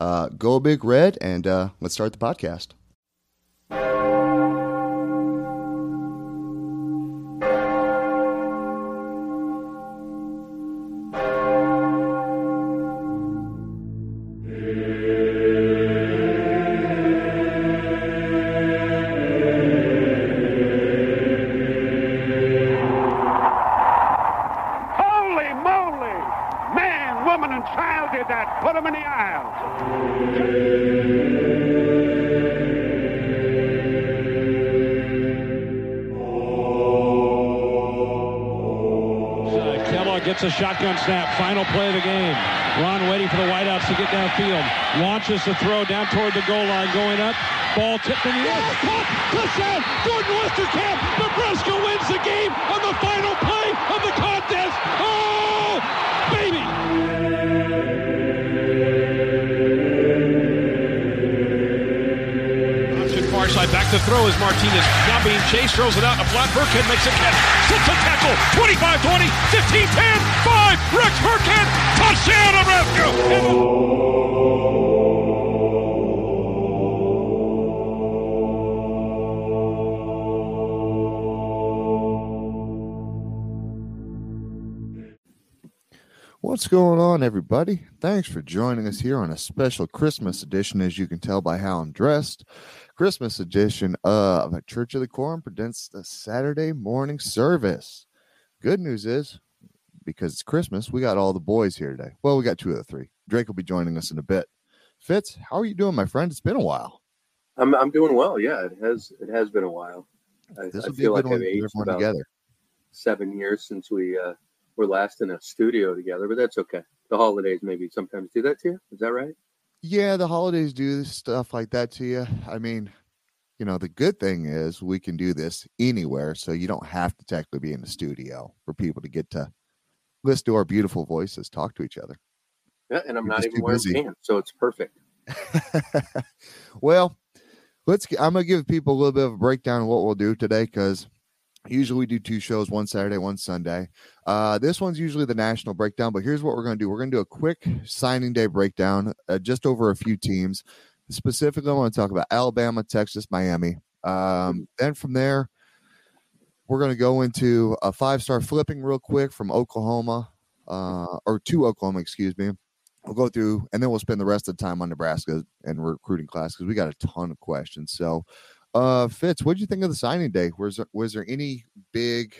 Uh, go big red, and uh, let's start the podcast. Play of the game. Ron waiting for the wideouts to get downfield. Launches the throw down toward the goal line. Going up. Ball tipped in the air. Oh, caught. Touchdown. Jordan Westerkamp. Nebraska wins the game on the final play of the to throw is Martinez. Now being chased. Throws it out. A flat Burkhead makes a catch. Sits a tackle. 25-20. 15-10. 5. Rex Burkhead. Touchdown Nebraska. What's going on, everybody? Thanks for joining us here on a special Christmas edition, as you can tell by how I'm dressed. Christmas edition of Church of the Corn presents the Saturday morning service. Good news is, because it's Christmas, we got all the boys here today. Well, we got two of the three. Drake will be joining us in a bit. Fitz, how are you doing, my friend? It's been a while. I'm I'm doing well. Yeah, it has it has been a while. I, This will be a feel good like one I've aged about together. seven years since we uh, were last in a studio together, but that's okay. The holidays maybe sometimes do that to you. Is that right? Yeah, the holidays do stuff like that to you. I mean, you know, the good thing is we can do this anywhere, so you don't have to technically be in the studio for people to get to listen to our beautiful voices talk to each other. Yeah, and I'm You're not even wearing busy. pants, so it's perfect. well, let's. I'm gonna give people a little bit of a breakdown of what we'll do today because usually we do two shows, one Saturday, one Sunday. Uh, this one's usually the national breakdown, but here's what we're gonna do. We're gonna do a quick signing day breakdown, uh, just over a few teams. Specifically, I want to talk about Alabama, Texas, Miami. Um, then from there, we're going to go into a five star flipping real quick from Oklahoma, uh, or to Oklahoma, excuse me. We'll go through and then we'll spend the rest of the time on Nebraska and recruiting class because we got a ton of questions. So, uh, Fitz, what did you think of the signing day? Was there, was there any big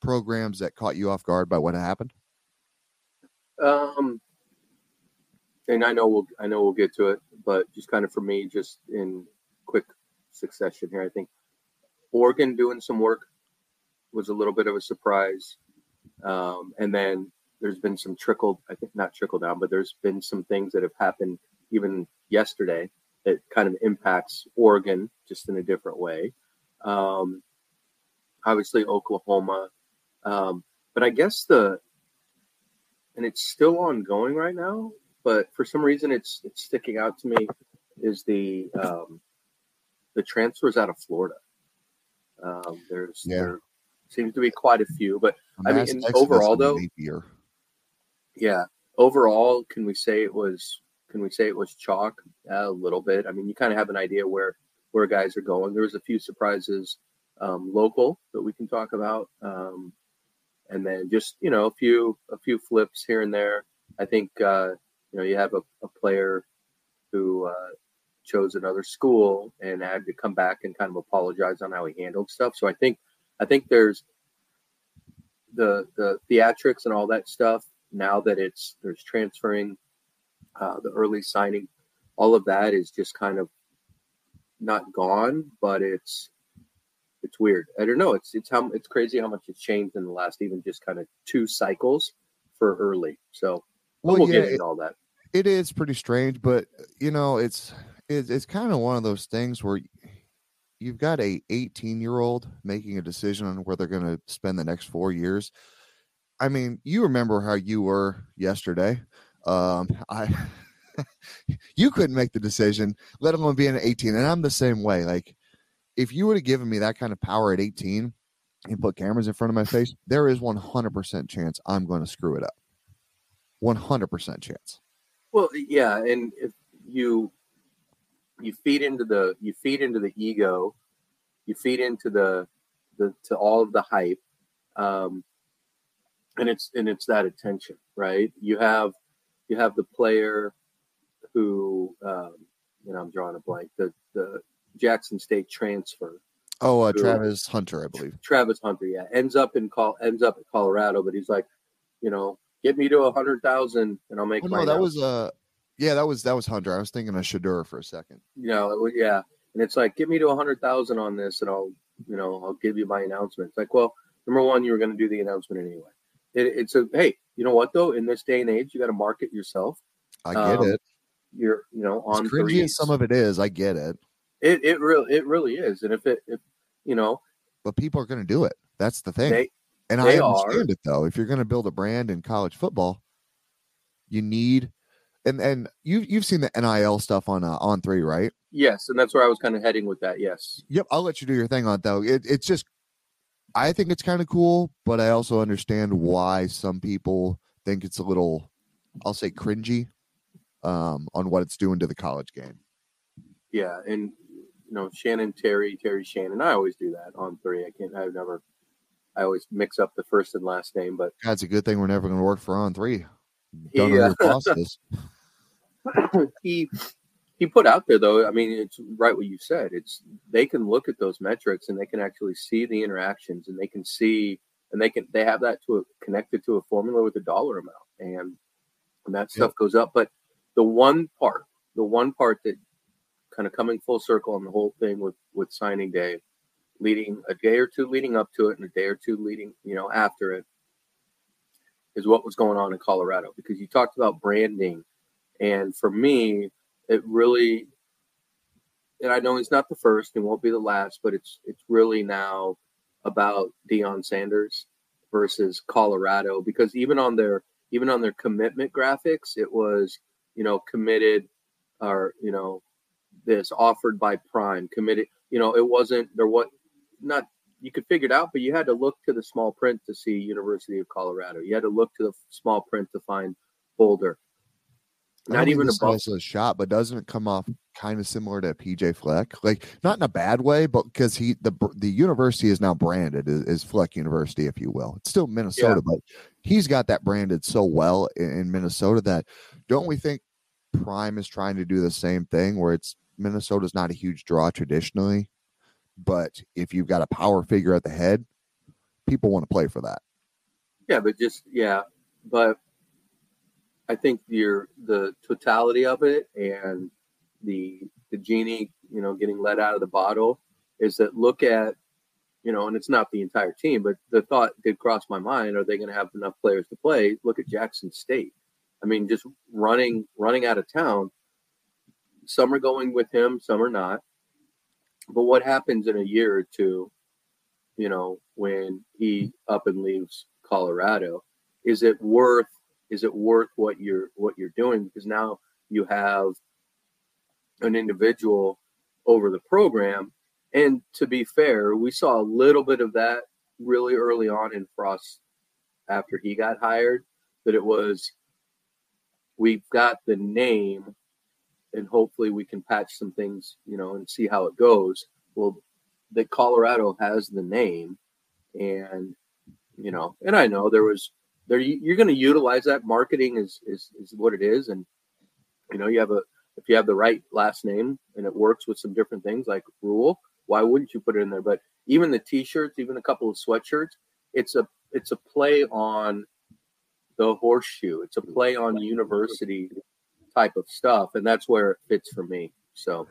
programs that caught you off guard by what happened? Um, and I know we'll I know we'll get to it, but just kind of for me, just in quick succession here, I think Oregon doing some work was a little bit of a surprise, um, and then there's been some trickle, I think not trickle down, but there's been some things that have happened even yesterday that kind of impacts Oregon just in a different way. Um, obviously Oklahoma, um, but I guess the and it's still ongoing right now. But for some reason, it's it's sticking out to me is the um, the transfers out of Florida. Um, there's Yeah. there seems to be quite a few, but I mean, Mass in- exodus overall, though- yeah, overall, can we say it was can we say it was chalk a little bit? I mean, you kind of have an idea where where guys are going. There was a few surprises um, local that we can talk about, um, and then just you know a few a few flips here and there. I think uh, you know you have a, a player who uh, chose another school and had to come back and kind of apologize on how he handled stuff. So I think I think there's the the theatrics and all that stuff now that it's there's transferring uh, the early signing all of that is just kind of not gone but it's it's weird. I don't know. It's it's how it's crazy how much it's changed in the last even just kind of two cycles for early. So well, we'll yeah, get into all that. it is pretty strange but you know it's it's, it's kind of one of those things where you've got a 18 year old making a decision on where they're going to spend the next four years. I mean you remember how you were yesterday um i you couldn't make the decision let alone being 18 and i'm the same way like if you would have given me that kind of power at 18 and put cameras in front of my face there is 100% chance i'm going to screw it up 100% chance well yeah and if you you feed into the you feed into the ego, you feed into the the to all of the hype, um, and it's and it's that attention, right? You have you have the player who um, you know I'm drawing a blank the the Jackson State transfer. Oh, uh, Travis Hunter, I believe. Travis Hunter, yeah, ends up in call ends up at Colorado, but he's like, you know, get me to a hundred thousand and I'll make. Oh, no, that was uh yeah, that was that was Hunter. I was thinking of Shedeur for a second. You know, yeah, and it's like, get me to a hundred thousand on this, and I'll, you know, I'll give you my announcement. It's like, well, number one, you were going to do the announcement anyway. It, it's a hey, you know what though? In this day and age, you got to market yourself. I get um, it. You're, you know, on as cringy as some of it is. I get it. It it really it really is, and if it if you know, but people are going to do it. That's the thing. They, and they I understand are. it though. If you're going to build a brand in college football, you need and and you you've seen the NIL stuff on uh, on three, right? Yes, and that's where I was kind of heading with that. Yes. Yep, I'll let you do your thing on it, though. It, it's just, I think it's kind of cool, but I also understand why some people think it's a little, I'll say, cringy, um, on what it's doing to the college game. Yeah, and you know Shannon Terry Terry Shannon. I always do that on three. I can't. I've never. I always mix up the first and last name, but that's a good thing we're never going to work for on three don't know process. he he put out there though. I mean, it's right what you said. It's they can look at those metrics and they can actually see the interactions and they can see and they can they have that to a, connected to a formula with a dollar amount and and that stuff goes up. But the one part, the one part that kind of coming full circle on the whole thing with with signing day, leading a day or two leading up to it and a day or two leading you know after it is what was going on in Colorado because you talked about branding. And for me, it really, and I know he's not the first and won't be the last, but it's it's really now about Deion Sanders versus Colorado because even on their even on their commitment graphics, it was you know committed or you know this offered by Prime committed. You know, it wasn't there. What not you could figure it out, but you had to look to the small print to see University of Colorado. You had to look to the small print to find Boulder. Not even a shot, but doesn't it come off mm. kind of similar to PJ Fleck? Like not in a bad way, but because he the the university is now branded as, as Fleck University, if you will. It's still Minnesota, yeah. but he's got that branded so well in, in Minnesota that don't we think Prime is trying to do the same thing where it's Minnesota's not a huge draw traditionally, but if you've got a power figure at the head, people want to play for that. Yeah, but just yeah, but I think your the totality of it and the the genie, you know, getting let out of the bottle is that look at, you know, and it's not the entire team, but the thought did cross my mind: Are they going to have enough players to play? Look at Jackson State. I mean, just running running out of town. Some are going with him, some are not. But what happens in a year or two, you know, when he up and leaves Colorado? Is it worth is it worth what you're what you're doing? Because now you have an individual over the program. And to be fair, we saw a little bit of that really early on in Frost after he got hired, that it was we've got the name and hopefully we can patch some things, you know, and see how it goes. Well, that Colorado has the name, and you know, and I know there was there you're going to utilize that. Marketing is is is what it is, and you know, you have a if you have the right last name and it works with some different things like rule, why wouldn't you put it in there? But even the t-shirts, even a couple of sweatshirts, it's a it's a play on the horseshoe. It's a play on university type of stuff, and that's where it fits for me. So,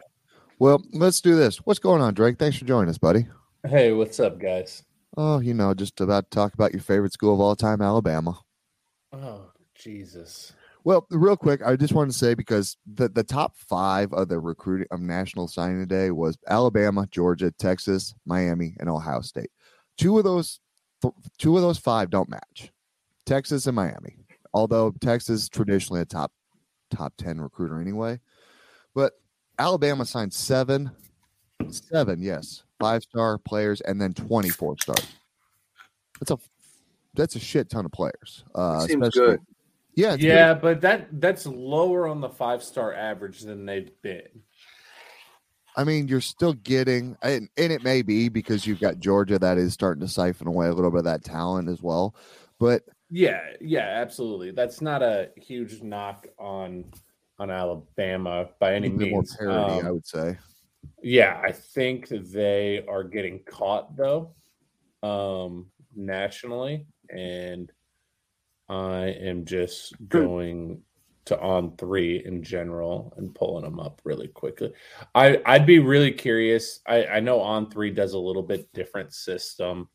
well, let's do this. What's going on, Drake? Thanks for joining us, buddy. Hey, what's up, guys? Oh, you know, just about to talk about your favorite school of all time, Alabama. Oh, Jesus. Well, real quick, I just wanted to say because the, the top five of the recruiting of national signing today was Alabama, Georgia, Texas, Miami, and Ohio State. Two of those, two of those five don't match. Texas and Miami, although Texas traditionally a top top ten recruiter anyway, but Alabama signed seven, seven, yes, five star players, and then twenty four stars. That's a that's a shit ton of players. Uh, seems good. Yeah, yeah, good. but that that's lower on the five star average than they've been. I mean, you're still getting, and, and it may be because you've got Georgia that is starting to siphon away a little bit of that talent as well. But yeah, yeah, absolutely. That's not a huge knock on on Alabama by any means. Parity, um, I would say. Yeah, I think they are getting caught though, um, nationally, and I am just going to on three in general and pulling them up really quickly. I I'd be really curious. I I know on three does a little bit different system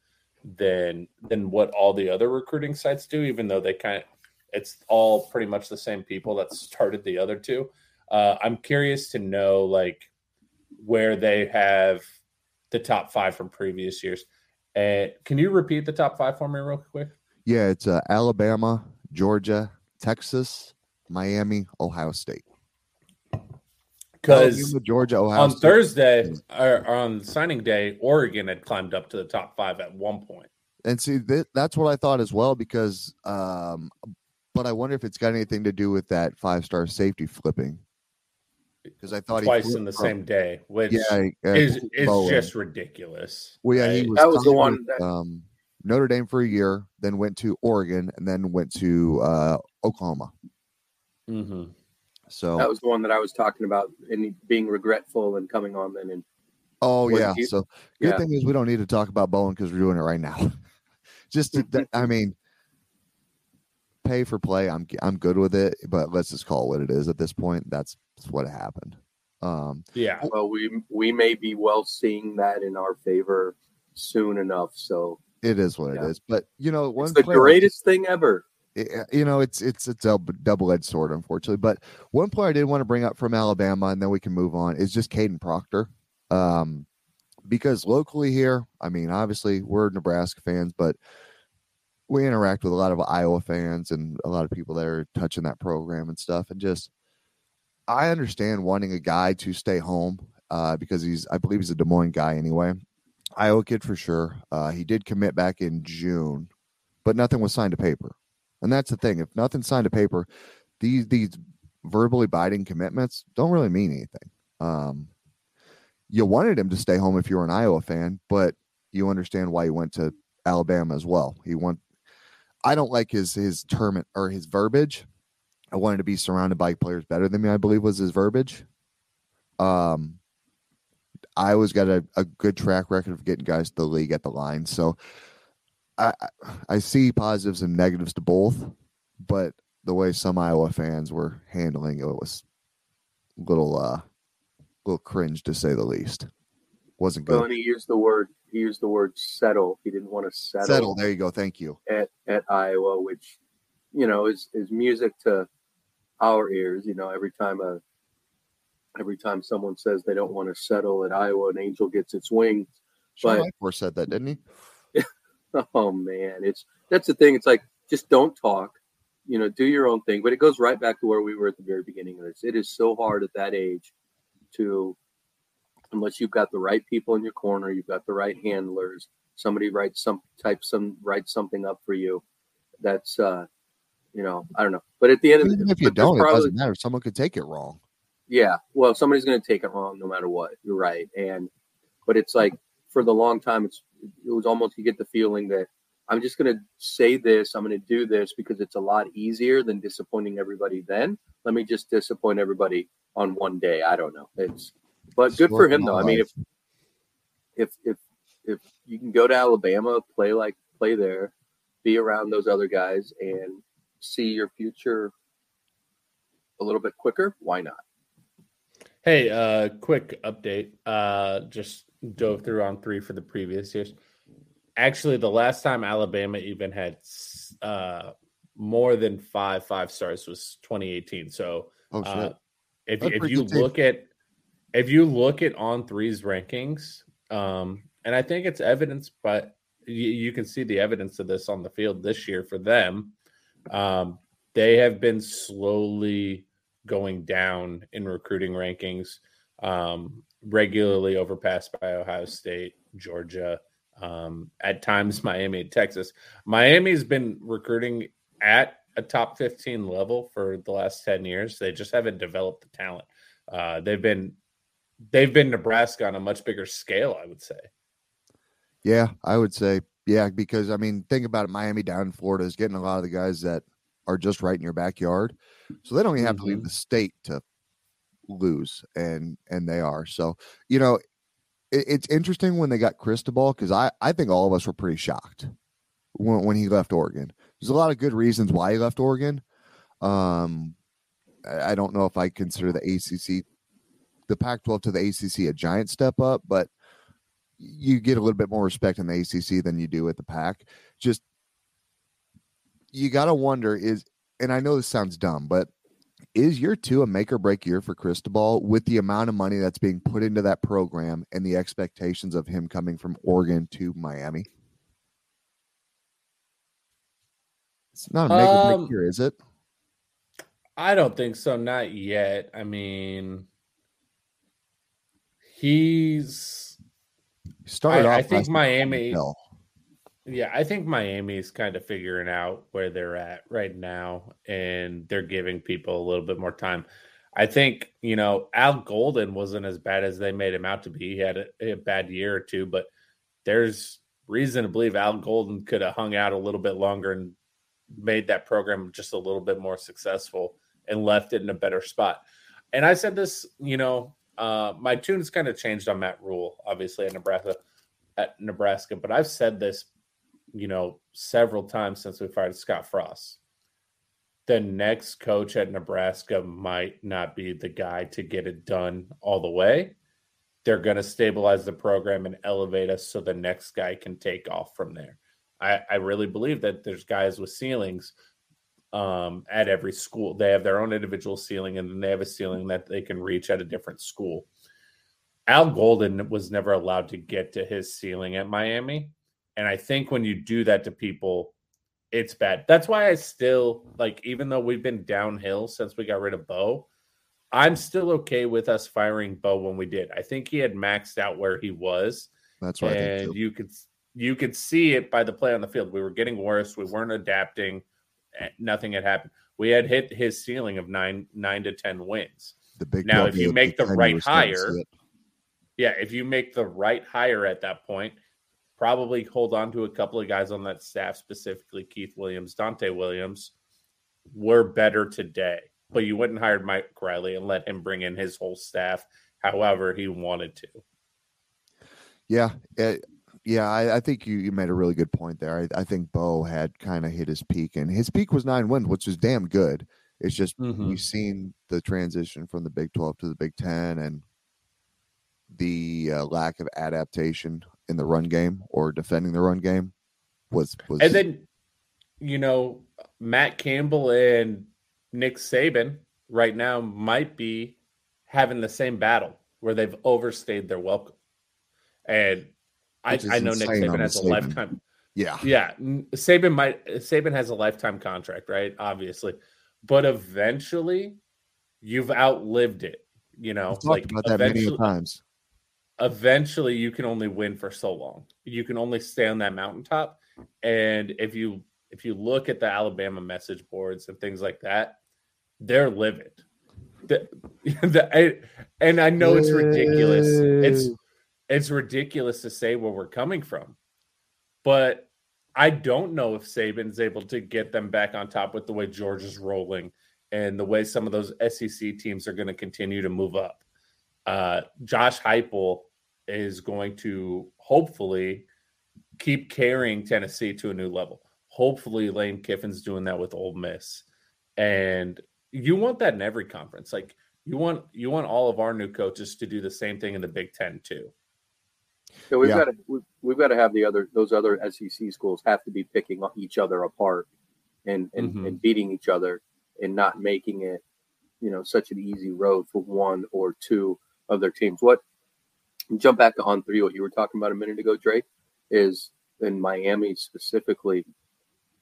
than than what all the other recruiting sites do, even though they kind of it's all pretty much the same people that started the other two. Uh, I'm curious to know like where they have the top five from previous years. Uh, can you repeat the top five for me real quick? Yeah, it's uh, Alabama, Georgia, Texas, Miami, Ohio State. Because Georgia, Ohio on State. Thursday or on signing day, Oregon had climbed up to the top five at one point. And see, th- that's what I thought as well. Because, um, but I wonder if it's got anything to do with that five star safety flipping. Because I thought twice in the from, same day, which yeah, is is just ridiculous. Well, yeah, right? he was that was the one. That- um, Notre Dame for a year, then went to Oregon, and then went to uh, Oklahoma. Mm-hmm. So that was the one that I was talking about, and being regretful and coming on then. And oh yeah, you, so good yeah. thing is we don't need to talk about Bowen because we're doing it right now. just, to, I mean, pay for play. I'm I'm good with it, but let's just call it what it is at this point. That's, that's what happened. Um, yeah. Well, we we may be well seeing that in our favor soon enough. So it is what yeah. it is. But you know, one it's the greatest thing ever. you know, it's it's it's a double edged sword, unfortunately. But one player I did want to bring up from Alabama, and then we can move on, is just Kadyn Proctor. Um, because locally here, I mean, obviously we're Nebraska fans, but we interact with a lot of Iowa fans and a lot of people that are touching that program and stuff. And just, I understand wanting a guy to stay home uh, because he's, I believe he's a Des Moines guy anyway. Iowa kid for sure. Uh, he did commit back in June, but nothing was signed to paper. And that's the thing. If nothing signed to paper, these these verbally binding commitments don't really mean anything. Um, you wanted him to stay home if you were an Iowa fan, but you understand why he went to Alabama as well. He went. I don't like his his term or his verbiage. I wanted to be surrounded by players better than me. I believe was his verbiage. Um, Iowa's got a, a good track record of getting guys to the league at the line. So I I see positives and negatives to both, but the way some Iowa fans were handling it was a little uh little cringe to say the least. Wasn't good. Well, and he used the word he used the word settle. He didn't want to settle. Settle. There you go. Thank you. At at Iowa, which you know is is music to our ears. You know, every time a every time someone says they don't want to settle at Iowa, an angel gets its wings. Sean but said that, didn't he? oh man, it's that's the thing. It's like just don't talk. You know, do your own thing. But it goes right back to where we were at the very beginning of this. It is so hard at that age to, unless you've got the right people in your corner, you've got the right handlers. Somebody writes some type some write something up for you. That's uh, you know, I don't know. But at the end Even of the if you don't, probably, it doesn't matter. Someone could take it wrong. Yeah, well, somebody's going to take it wrong no matter what. You're right, and but it's like for the long time, it's it was almost you get the feeling that I'm just going to say this, I'm going to do this because it's a lot easier than disappointing everybody. Then let me just disappoint everybody on one day. I don't know. It's but good for him though. I mean, if if if if you can go to Alabama, play like play there, be around those other guys, and see your future a little bit quicker, why not? Hey, uh, quick update. Uh, just dove through on three for the previous years. Actually, the last time Alabama even had uh, more than five five stars was 2018. So, oh, uh, if if you look team. at if you look at on three's rankings, um, and I think it's evidence, but you, you, can see the evidence of this on the field this year for them. Um, they have been slowly going down in recruiting rankings, um, regularly overpassed by Ohio State, Georgia, um, at times Miami, Texas. Miami's been recruiting at a top 15 level for the last 10 years. They just haven't developed the talent. Uh, they've been they've been Nebraska on a much bigger scale, I would say. Yeah, I would say yeah, because I mean, think about it. Miami down in Florida is getting a lot of the guys that are just right in your backyard, so they don't even have mm-hmm. to leave mm-hmm. the state to lose, and and they are. So you know, it, it's interesting when they got Cristobal because I I think all of us were pretty shocked when when he left Oregon. There's a lot of good reasons why he left Oregon. Um, I, I don't know if I consider the ACC, the Pac-12 to the ACC a giant step up, but you get a little bit more respect in the ACC than you do at the Pac. Just you got to wonder is, and I know this sounds dumb, but is year two a make or break year for Cristobal with the amount of money that's being put into that program and the expectations of him coming from Oregon to Miami? It's not a make um, or break um, year, is it? I don't think so. Not yet. I mean, he's started I, I think Miami. Yeah, I think Miami's kind of figuring out where they're at right now, and they're giving people a little bit more time. I think you know Al Golden wasn't as bad as they made him out to be. He had a, a bad year or two, but there's reason to believe Al Golden could have hung out a little bit longer and made that program just a little bit more successful and left it in a better spot. And I said this, you know, uh, my tune's kind of changed on Matt Rhule, obviously at Nebraska, at Nebraska, but I've said this, you know, several times since we fired Scott Frost. The next coach at Nebraska might not be the guy to get it done all the way. They're going to stabilize the program and elevate us so the next guy can take off from there. I, I really believe that there's guys with ceilings um, at every school. They have their own individual ceiling, and then they have a ceiling that they can reach at a different school. Al Golden was never allowed to get to his ceiling at Miami. And I think when you do that to people, it's bad. That's why I still like, even though we've been downhill since we got rid of Bo, I'm still okay with us firing Bo when we did. I think he had maxed out where he was. That's right. And you could you could see it by the play on the field. We were getting worse. We weren't adapting. Eh, nothing had happened. We had hit his ceiling of nine nine to ten wins. The big now, if you make the right hire, yeah, if you make the right hire at that point, probably hold on to a couple of guys on that staff, specifically Keith Williams, Dante Williams. We're better today, but you wouldn't hire Mike Riley and let him bring in his whole staff however he wanted to. Yeah, it, yeah, I, I, think you, you made a really good point there. I, I think Bo had kind of hit his peak, and his peak was nine wins, which is damn good. It's just mm-hmm. we've seen the transition from the Big Twelve to the Big Ten, and the uh, lack of adaptation in the run game or defending the run game was was. And then, you know, Matt Campbell and Nick Saban right now might be having the same battle where they've overstayed their welcome, and I, I know Nick Saban has a lifetime. Yeah, yeah. Saban might Saban has a lifetime contract, right? Obviously, but eventually, you've outlived it. You know, like about that many times. Eventually, you can only win for so long. You can only stay on that mountaintop, and if you if you look at the Alabama message boards and things like that, they're livid. The, the, and I know it's ridiculous. It's it's ridiculous to say where we're coming from. But I don't know if Saban's able to get them back on top with the way George is rolling and the way some of those SEC teams are going to continue to move up. Uh, Josh Heupel is going to hopefully keep carrying Tennessee to a new level. Hopefully, Lane Kiffin's doing that with Ole Miss, and you want that in every conference. Like you want you want all of our new coaches to do the same thing in the Big Ten too. So we've Yeah. got to we've, we've got to have the other those other SEC schools have to be picking each other apart and and, Mhm. and beating each other and not making it you know such an easy road for one or two of their teams. What jump back to on three? What you were talking about a minute ago, Drake, is in Miami specifically.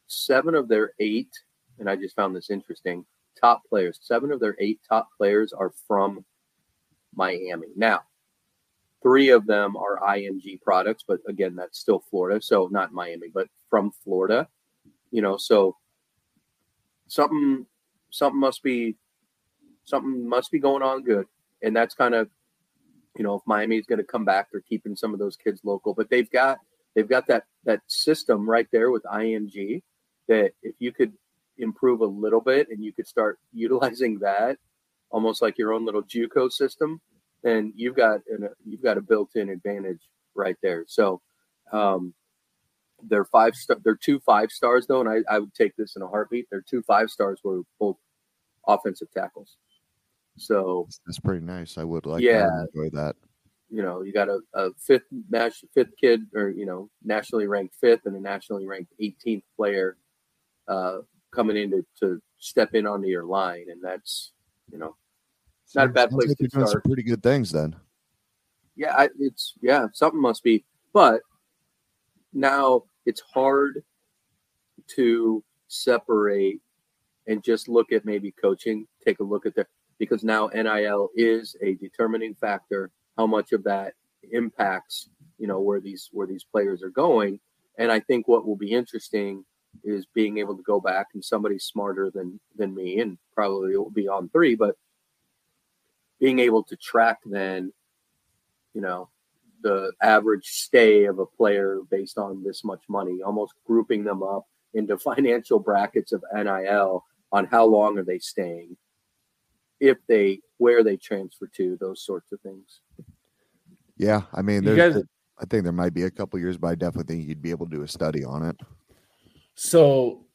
Seven of their eight, and I just found this interesting. Top players, seven of their eight top players are from Miami. Now, three of them are IMG products, but again, that's still Florida. So not Miami, but from Florida. You know, so something something must be something must be going on good. And that's kind of you know, if Miami is going to come back, they're keeping some of those kids local, but they've got they've got that that system right there with IMG that if you could improve a little bit and you could start utilizing that almost like your own little JUCO system, then you've got an, you've got a built-in advantage right there. So um, they're five star, they're two five stars though, and I, I would take this in a heartbeat. They're two five stars were both offensive tackles. So That's pretty nice. I would like Yeah. that. enjoy that. you know, you got a, a fifth national fifth kid or you know nationally ranked fifth and a nationally ranked 18th player uh, coming in to, to step in onto your line, and that's you know Not a bad place like to doing some pretty good things then. yeah, I, it's yeah, something must be. But now it's hard to separate and just look at maybe coaching. Take a look at the because now NIL is a determining factor. How much of that impacts you know where these where these players are going, and I think what will be interesting is being able to go back and somebody smarter than than me and probably it will be on three, but being able to track then you know the average stay of a player based on this much money, almost grouping them up into financial brackets of NIL on how long are they staying, if they where they transfer to, those sorts of things. Yeah, I mean, there's, guys- I think there might be a couple years, but I definitely think you'd be able to do a study on it. So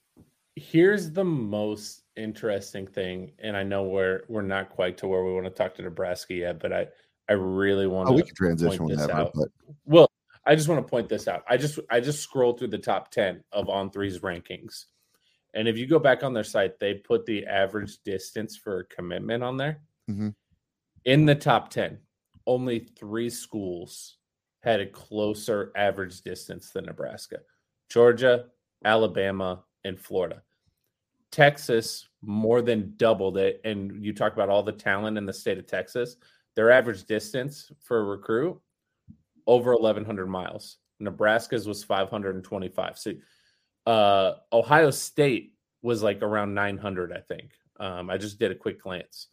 here's the most interesting thing, and I know we're we're not quite to where we want to talk to Nebraska yet, but I I really want Oh, we to can transition point this out. but Well, I just want to point this out. I just I just scrolled through the top 10 of on three's rankings. And if you go back on their site, they put the average distance for commitment on there. Mhm. In the top 10, only three schools had a closer average distance than Nebraska Georgia, Alabama, and Florida. Texas more than doubled it. And you talk about all the talent in the state of Texas. Their average distance for a recruit over 1100 miles. Nebraska's was 525. So uh Ohio State was like around 900, I think. Um, I just did a quick glance.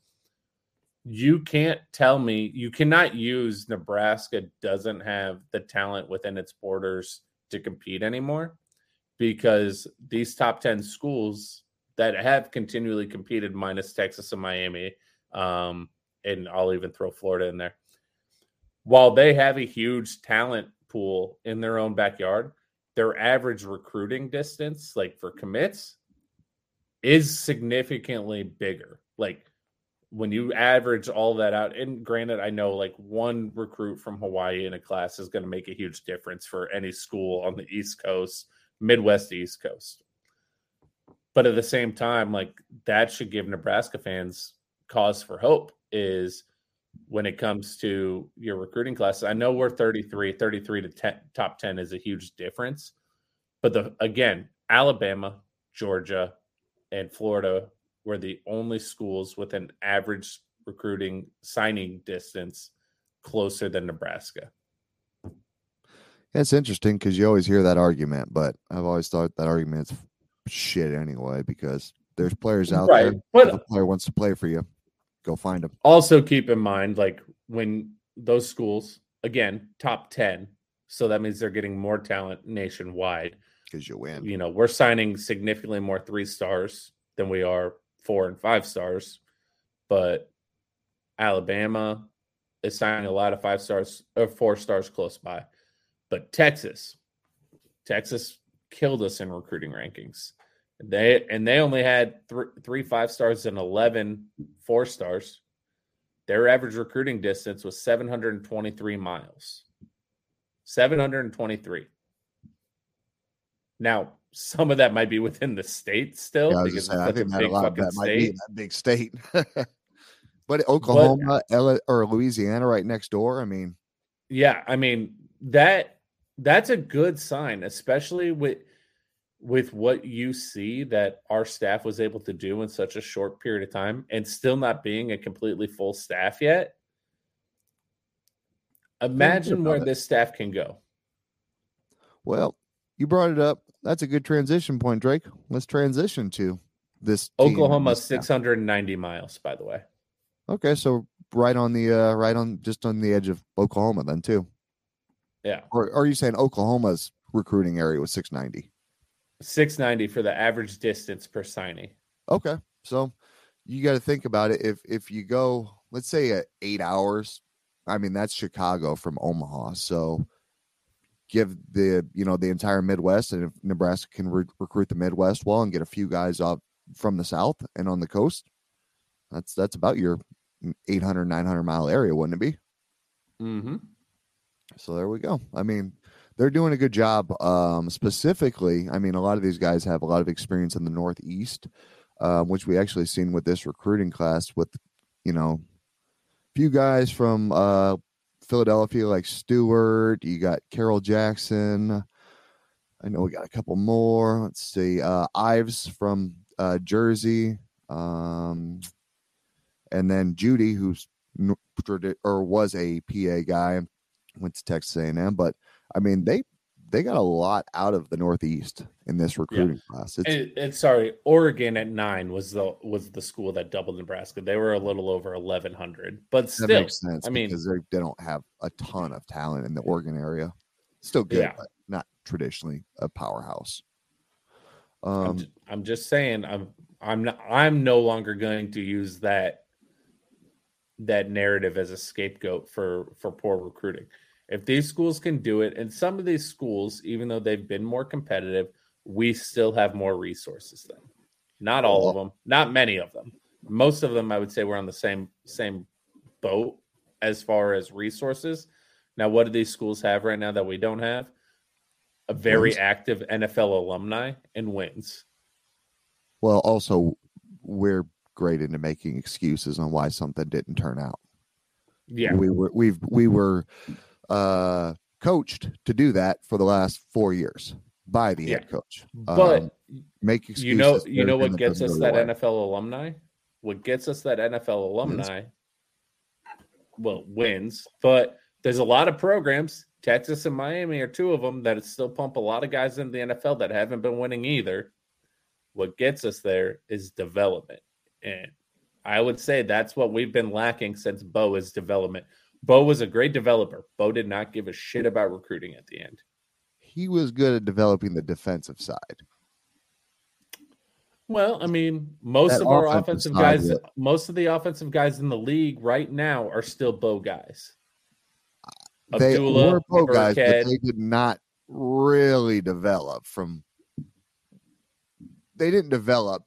You can't tell me you cannot use Nebraska doesn't have the talent within its borders to compete anymore because these top 10 schools that have continually competed minus Texas and Miami um and I'll even throw Florida in there while they have a huge talent pool in their own backyard, their average recruiting distance, like for commits, is significantly bigger. Like when you average all that out, and granted, I know like one recruit from Hawaii in a class is going to make a huge difference for any school on the East Coast, Midwest, East Coast. But at the same time, like that should give Nebraska fans cause for hope is when it comes to your recruiting classes. I know we're 33, 33 to 10, top 10 is a huge difference. But the again, Alabama, Georgia, and Florida were the only schools with an average recruiting signing distance closer than Nebraska. it's interesting because you always hear that argument, but I've always thought that argument's shit anyway because there's players out Right, there. but- if a player wants to play for you, go find them. Also keep in mind like when those schools again, top 10, so that means they're getting more talent nationwide. because you win. you know, we're signing significantly more three stars than we are four and five stars, but Alabama is signing a lot of five stars or four stars close by. But Texas, Texas killed us in recruiting rankings. They and they only had th- three five stars and 11 four stars. Their average recruiting distance was 723 miles. 723. Now, some of that might be within the state still Yeah, I was because gonna say, I think a that a big lot of fucking that might be state. in that big state. but Oklahoma, Ella, or Louisiana, right next door. I mean, Yeah, I mean that that's a good sign, especially with with what you see that our staff was able to do in such a short period of time and still not being a completely full staff yet. Imagine where it. this staff can go. well, you brought it up. That's a good transition point, Drake. Let's transition to this Oklahoma this staff. 690 miles, by the way. Okay, so right on the uh right on just on the edge of Oklahoma then too. Yeah. Or, or are you saying Oklahoma's recruiting area was 690? 690 for the average distance per signing. Okay. So you got to think about it. If if you go, let's say at eight hours, I mean that's Chicago from Omaha. So give the you know the entire Midwest, and if Nebraska can re- recruit the Midwest well and get a few guys off from the South and on the coast, that's that's about your 800 900 mile area, wouldn't it be? Mm-hmm. So there we go. I mean, they're doing a good job. Um, specifically, I mean, a lot of these guys have a lot of experience in the Northeast, um, which we actually seen with this recruiting class. With you know, a few guys from uh, Philadelphia like Stewart. You got Carol Jackson. I know we got a couple more. Let's see, uh, Ives from uh, Jersey, um, and then Judy, who's or was a PA guy, went to Texas A&M. But I mean, they they got a lot out of the Northeast in this recruiting class. It's And, and sorry, Oregon at nine was the was the school that doubled Nebraska. They were a little over eleven hundred, but that still, makes sense I mean, because they they don't have a ton of talent in the Oregon area. Still good, Yeah. but not traditionally a powerhouse. I'm, Um, ju- I'm just saying, I'm I'm not, I'm no longer going to use that that narrative as a scapegoat for for poor recruiting. If these schools can do it, and some of these schools, even though they've been more competitive, we still have more resources than. Not all of them, not many of them. Most of them, I would say, we're on the same same boat as far as resources. Now, what do these schools have right now that we don't have? A very Wins. active NFL alumni and wins. well, also we're great into making excuses on why something didn't turn out. Yeah, we were we've we were uh coached to do that for the last four years by the head coach. but Um, make excuses. you know, you know what gets us that. NFL alumni. What gets us that NFL alumni? Well, wins, but there's a lot of programs. Texas and Miami are two of them that still pump a lot of guys into the NFL that haven't been winning either. What gets us there is development, and I would say that's what we've been lacking since Bo is development. Bo was a great developer. Bo did not give a shit about recruiting at the end. He was good at developing the defensive side. Well, I mean, most That of our offensive offensive guys, with- most of the offensive guys in the league right now are still Bo guys. Uh, they Abdullah, were pro guys, but they did not really develop from. They didn't develop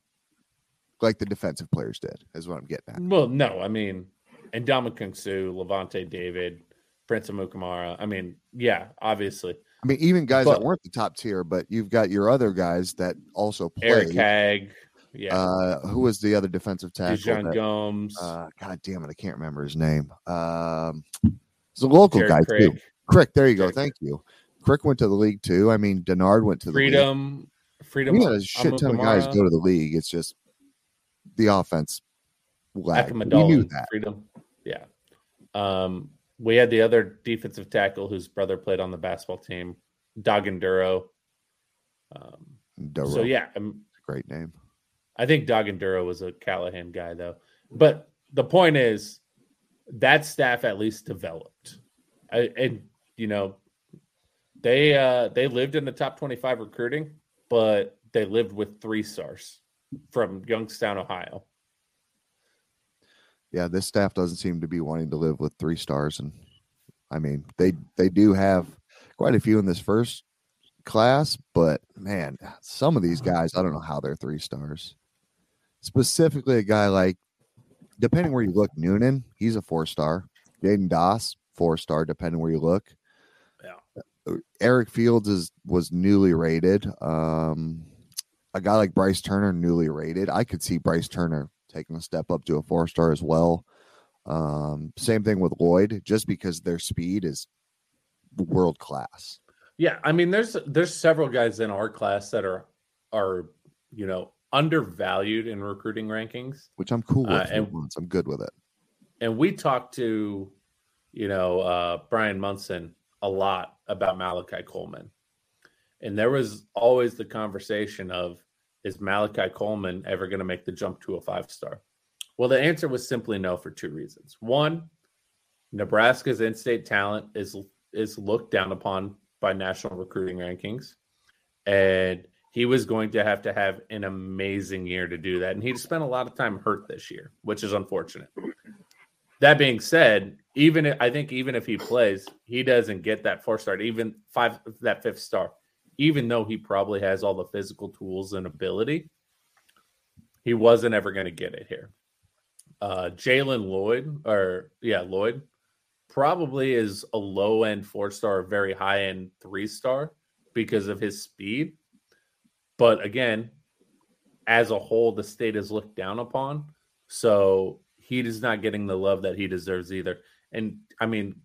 like the defensive players did. Is what I'm getting at. Well, no, I mean, and Ndamukong Suh, Lavonte David, Prince Amukamara. I mean, yeah, obviously. I mean, even guys But- that weren't the top tier, but you've got your other guys that also Eric. Hagg, yeah, Uh, who was the other defensive tackle? John that- Gomes, uh, God damn it, I can't remember his name. Um, he's a local Jared guy Craig, too. Crick, there you go. Jared Thank you. Crick went to the league too. I mean, Dennard went to the league. Freedom, Freedom. We had a shit ton of guys go to the league. It's just the offense lagged. We knew that. Freedom. Yeah. Um, we had the other defensive tackle whose brother played on the basketball team, Doggenduro. Um, Duro, so yeah, um, great name. I think Doggenduro was a Callahan guy though. But the point is that staff at least developed. I, and you know, they uh they lived in the top 25 recruiting, but they lived with three stars. from Youngstown, Ohio. Yeah, this staff doesn't seem to be wanting to live with three stars, and I mean they they do have quite a few in this first class, but man, some of these guys I don't know how they're three stars. Specifically, a guy like, depending where you look, Noonan, he's a four star. Jaidyn Doss, four star, depending where you look. Yeah. Eric Fields is was newly rated. Um, a guy like Bryce Turner, newly rated. I could see Bryce Turner taking a step up to a four star as well. Um, same thing with Lloyd, just because their speed is world class. Yeah, I mean, there's there's several guys in our class that are are you know undervalued in recruiting rankings, which I'm cool with. Uh, and, I'm good with it. And we talked to, you know, uh, Brian Munson a lot about Malachi Coleman, and there was always the conversation of is Malachi Coleman ever going to make the jump to a five star? Well, the answer was simply no for two reasons. One, Nebraska's in-state talent is is looked down upon by national recruiting rankings, and he was going to have to have an amazing year to do that. And he spent a lot of time hurt this year, which is unfortunate. That being said, even if, I think even if he plays, he doesn't get that four star, even five that fifth star even though he probably has all the physical tools and ability, he wasn't ever going to get it here. Uh, Jalen Lloyd, or yeah, Lloyd, probably is a low end four star, very high end three star because of his speed. But again, as a whole, the state is looked down upon. So he is not getting the love that he deserves either. And I mean,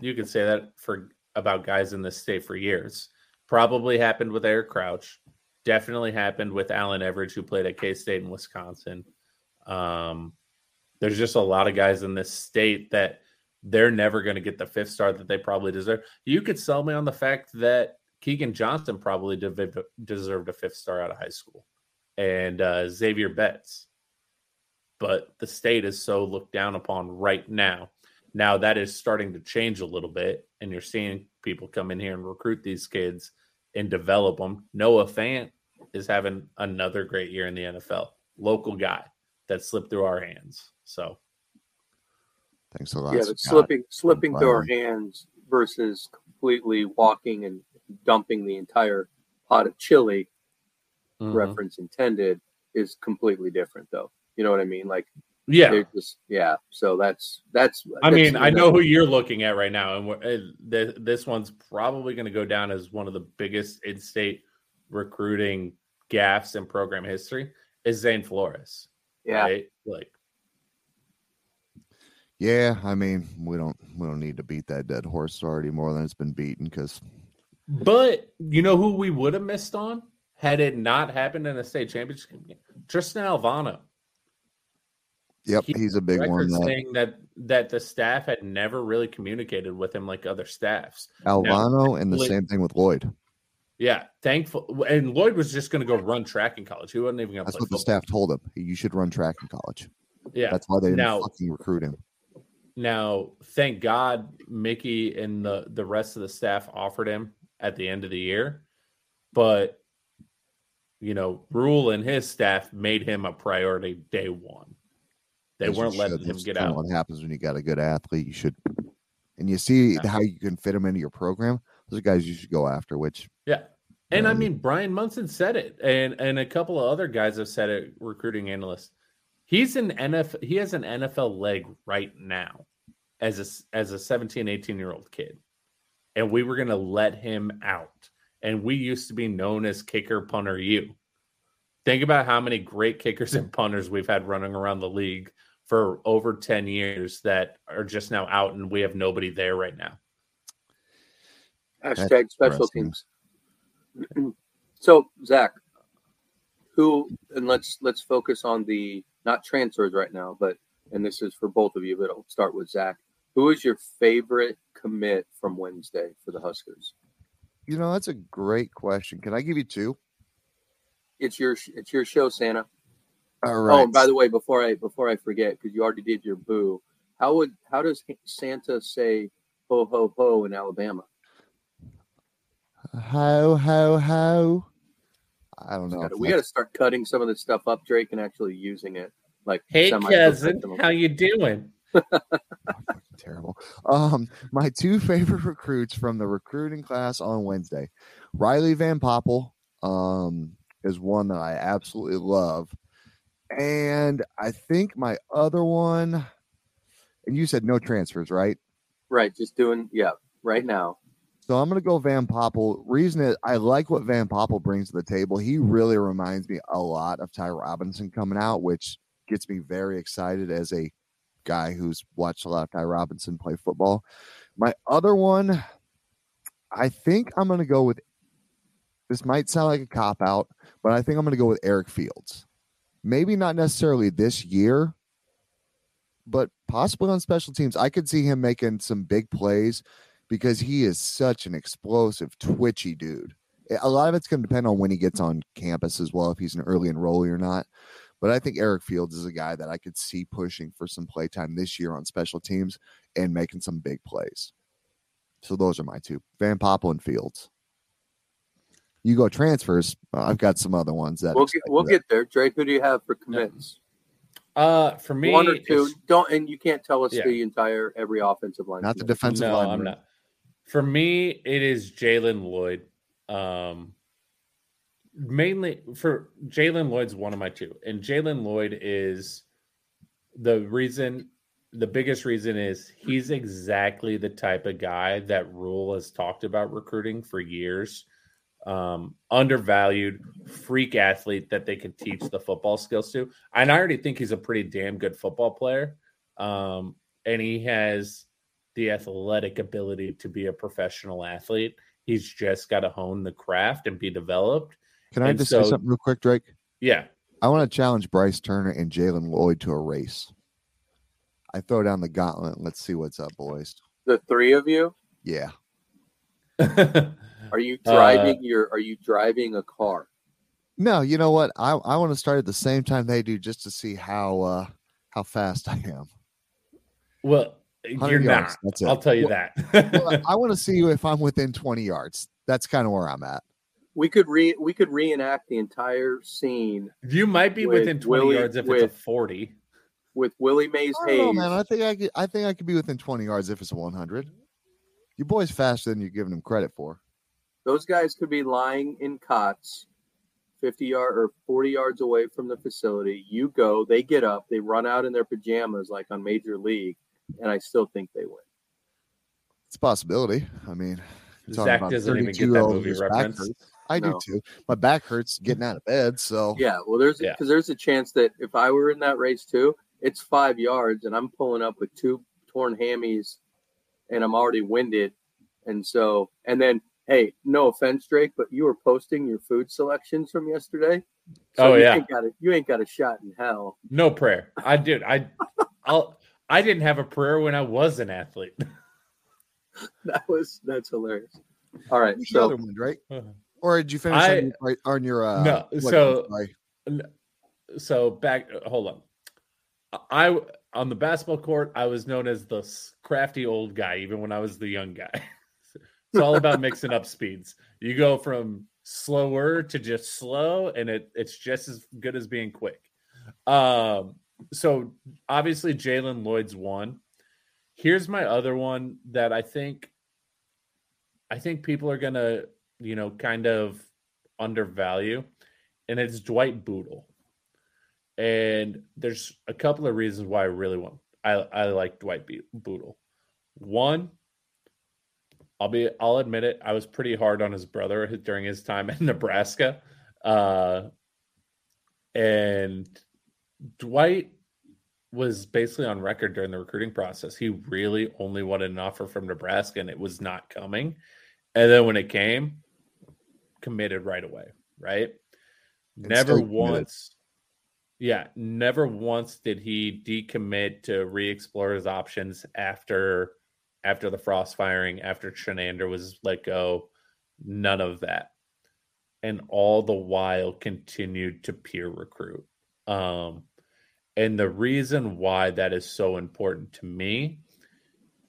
you could say that for about guys in this state for years. Probably happened with Eric Crouch. Definitely happened with Alan Everidge, who played at K State in Wisconsin. Um, there's just a lot of guys in this state that they're never going to get the fifth star that they probably deserve. You could sell me on the fact that Keegan Johnson probably de- deserved a fifth star out of high school, and uh, Xavier Betts. But the state is so looked down upon right now. Now that is starting to change a little bit, and you're seeing people come in here and recruit these kids and develop them. Noah Fant is having another great year in the NFL. Local guy that slipped through our hands. So thanks a lot. Yeah, but slipping slipping through our hands versus completely walking and dumping the entire pot of chili mm-hmm. reference intended is completely different though. You know what I mean? Like yeah, just yeah. So that's that's. I mean, I know who you're looking at right now, and this one's probably going to go down as one of the biggest in-state recruiting gaffes in program history. Is Zane Flores? Yeah, right? like. Yeah, I mean, we don't we don't need to beat that dead horse already more than it's been beaten because. But you know who we would have missed on had it not happened in a state championship game? Tristan Alvano. Yep, he he's a big one. That... Saying that that the staff had never really communicated with him like other staffs. Alvano now, and the same thing with Lloyd. Yeah, thankful. And Lloyd was just going to go run track in college. He wasn't even going to. That's what football. the staff told him. You should run track in college. Yeah, that's why they didn't now, fucking recruit him. Now, thank God, Mickey and the the rest of the staff offered him at the end of the year, but you know, Rhule and his staff made him a priority day one. They As weren't letting him get out. What happens when you got a good athlete? You should, and you see yeah. how you can fit them into your program. Those are guys you should go after. Which yeah, and I mean Brian Munson said it, and and a couple of other guys have said it. Recruiting analysts, he's an NFL. He has an NFL leg right now, as a as a 17, 18 year old kid, and we were going to let him out. And we used to be known as kicker punter you. Think about how many great kickers and punters we've had running around the league for over 10 years that are just now out and we have nobody there right now. Hashtag special teams. so Zach, who and let's let's focus on the not transfers right now, but and this is for both of you, but I'll start with Zach. Who is your favorite commit from Wednesday for the Huskers? You know, that's a great question. Can I give you two? It's your it's your show, Santa. All right. Oh, by the way, before I before I forget, because you already did your boo, how would how does Santa say ho ho ho in Alabama? Ho ho ho. I don't know. We got to start cutting some of this stuff up, Drake, and actually using it. Like, Hey cousin, how you doing? terrible. Um, my two favorite recruits from the recruiting class on Wednesday, Riley Van Poppel, um, is one that I absolutely love, and I think my other one, and you said no transfers, right? Right, just doing yeah, right now. So I'm gonna go Van Poppel. Reason is I like what Van Poppel brings to the table. He really reminds me a lot of Ty Robinson coming out, which gets me very excited as a guy who's watched a lot of Ty Robinson play football. My other one, I think I'm gonna go with this might sound like a cop out, but I think I'm gonna go with Eric Fields. Maybe not necessarily this year, but possibly on special teams. I could see him making some big plays because he is such an explosive, twitchy dude. A lot of it's going to depend on when he gets on campus as well, if he's an early enrollee or not. But I think Eric Fields is a guy that I could see pushing for some playtime this year on special teams and making some big plays. So those are my two: Van Poppel and Fields. You go transfers. uh, I've got some other ones that We'll get we'll that. get there. Drake, who do you have for commits? Uh, for me, One or two. Don't and you can't tell us Yeah. the entire every offensive line. not the commit. defensive no, line. I'm not. For me, it is Jalen Lloyd. Um, mainly for Jalen Lloyd's one of my two, and Jalen Lloyd is the reason. The biggest reason is he's exactly the type of guy that Rhule has talked about recruiting for years. Um, undervalued freak athlete that they can teach the football skills to. And I already think he's a pretty damn good football player. Um, and he has the athletic ability to be a professional athlete. He's just got to hone the craft and be developed. Can I and just so- say something real quick, Drake? Yeah. I want to challenge Bryce Turner and Jalen Lloyd to a race. I throw down the gauntlet. Let's see what's up, boys. The three of you. Yeah. Are you Uh, driving your? Are you driving a car? No, you know what? I, I want to start at the same time they do just to see how uh how fast I am. well, you're 100 not. yards, that's it. I'll tell you Well- that. Well, I want to see if I'm within 20 yards. That's kind of where I'm at. We could re we could reenact the entire scene you might be with within 20 Willie- yards if it's a 40. with Willie Mays I don't know, man. I think I could, I think I could be within 20 yards if it's a 100. Your boy's faster than you're giving him credit for. Those guys could be lying in cots, fifty yard or forty yards away from the facility. You go, they get up, they run out in their pajamas like on Major League, and I still think they win. It's a possibility. I mean, you're Zach about doesn't even get that 32-year-old movie reference. I No. do too. My back hurts getting out of bed. So Yeah, well, there's Yeah. because there's a chance that if I were in that race too, it's five yards, and I'm pulling up with two torn hammies, and I'm already winded, and so and then hey, no offense, Drake, but you were posting your food selections from yesterday. Oh, you yeah. ain't got a, you ain't got a shot in hell. No prayer. I did. I I'll I didn't have a prayer when I was an athlete. That was that's hilarious. All right, Who's the other so one, Drake? Or did you finish I- on, your, on your uh No, what- so- sorry. so back hold on i on the basketball court i was known as the crafty old guy even when i was the young guy it's all about mixing up speeds. You go from slower to just slow and it, it's just as good as being quick. Um so obviously jalen lloyd's one. Here's my other one that i think i think people are gonna you know kind of undervalue and it's dwight bootle. And there's a couple of reasons why I really want I I like Dwight Bootle. One, I'll be I'll admit it, I was pretty hard on his brother during his time in Nebraska. Uh and Dwight was basically on record during the recruiting process. He really only wanted an offer from Nebraska and it was not coming. And then when it came, committed right away, right? And Never once yeah, never once did he decommit to re-explore his options after after the frost firing, after Chinander was let go. None of that. And all the while continued to peer recruit. Um, and the reason why that is so important to me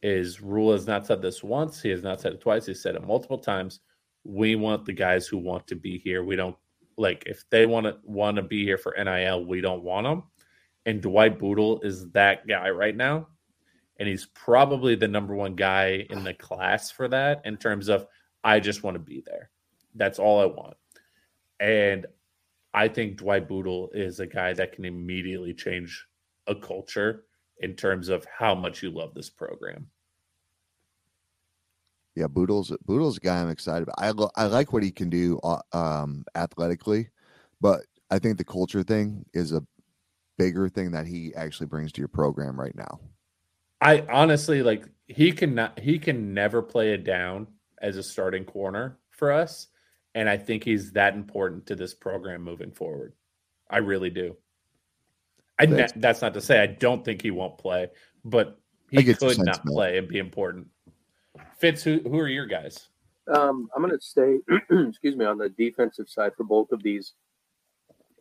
is Rhule has not said this once, he has not said it twice, he said it multiple times. We want the guys who want to be here. We don't like if they want to want to be here for NIL, we don't want them. And Dwight Bootle is that guy right now. And he's probably the number one guy in the class for that in terms of I just want to be there. That's all I want. And I think Dwight Bootle is a guy that can immediately change a culture in terms of how much you love this program. Yeah, Bootle's Bootle's a guy I'm excited about. I lo- I like what he can do uh, um, athletically, but I think the culture thing is a bigger thing that he actually brings to your program right now. I honestly like he can not he can never play it down as a starting corner for us, and I think he's that important to this program moving forward. I really do. I ne- that's not to say I don't think he won't play, but he could not play and be important. Fitz, who who are your guys? Um, I'm going to stay, excuse me, on the defensive side for both of these,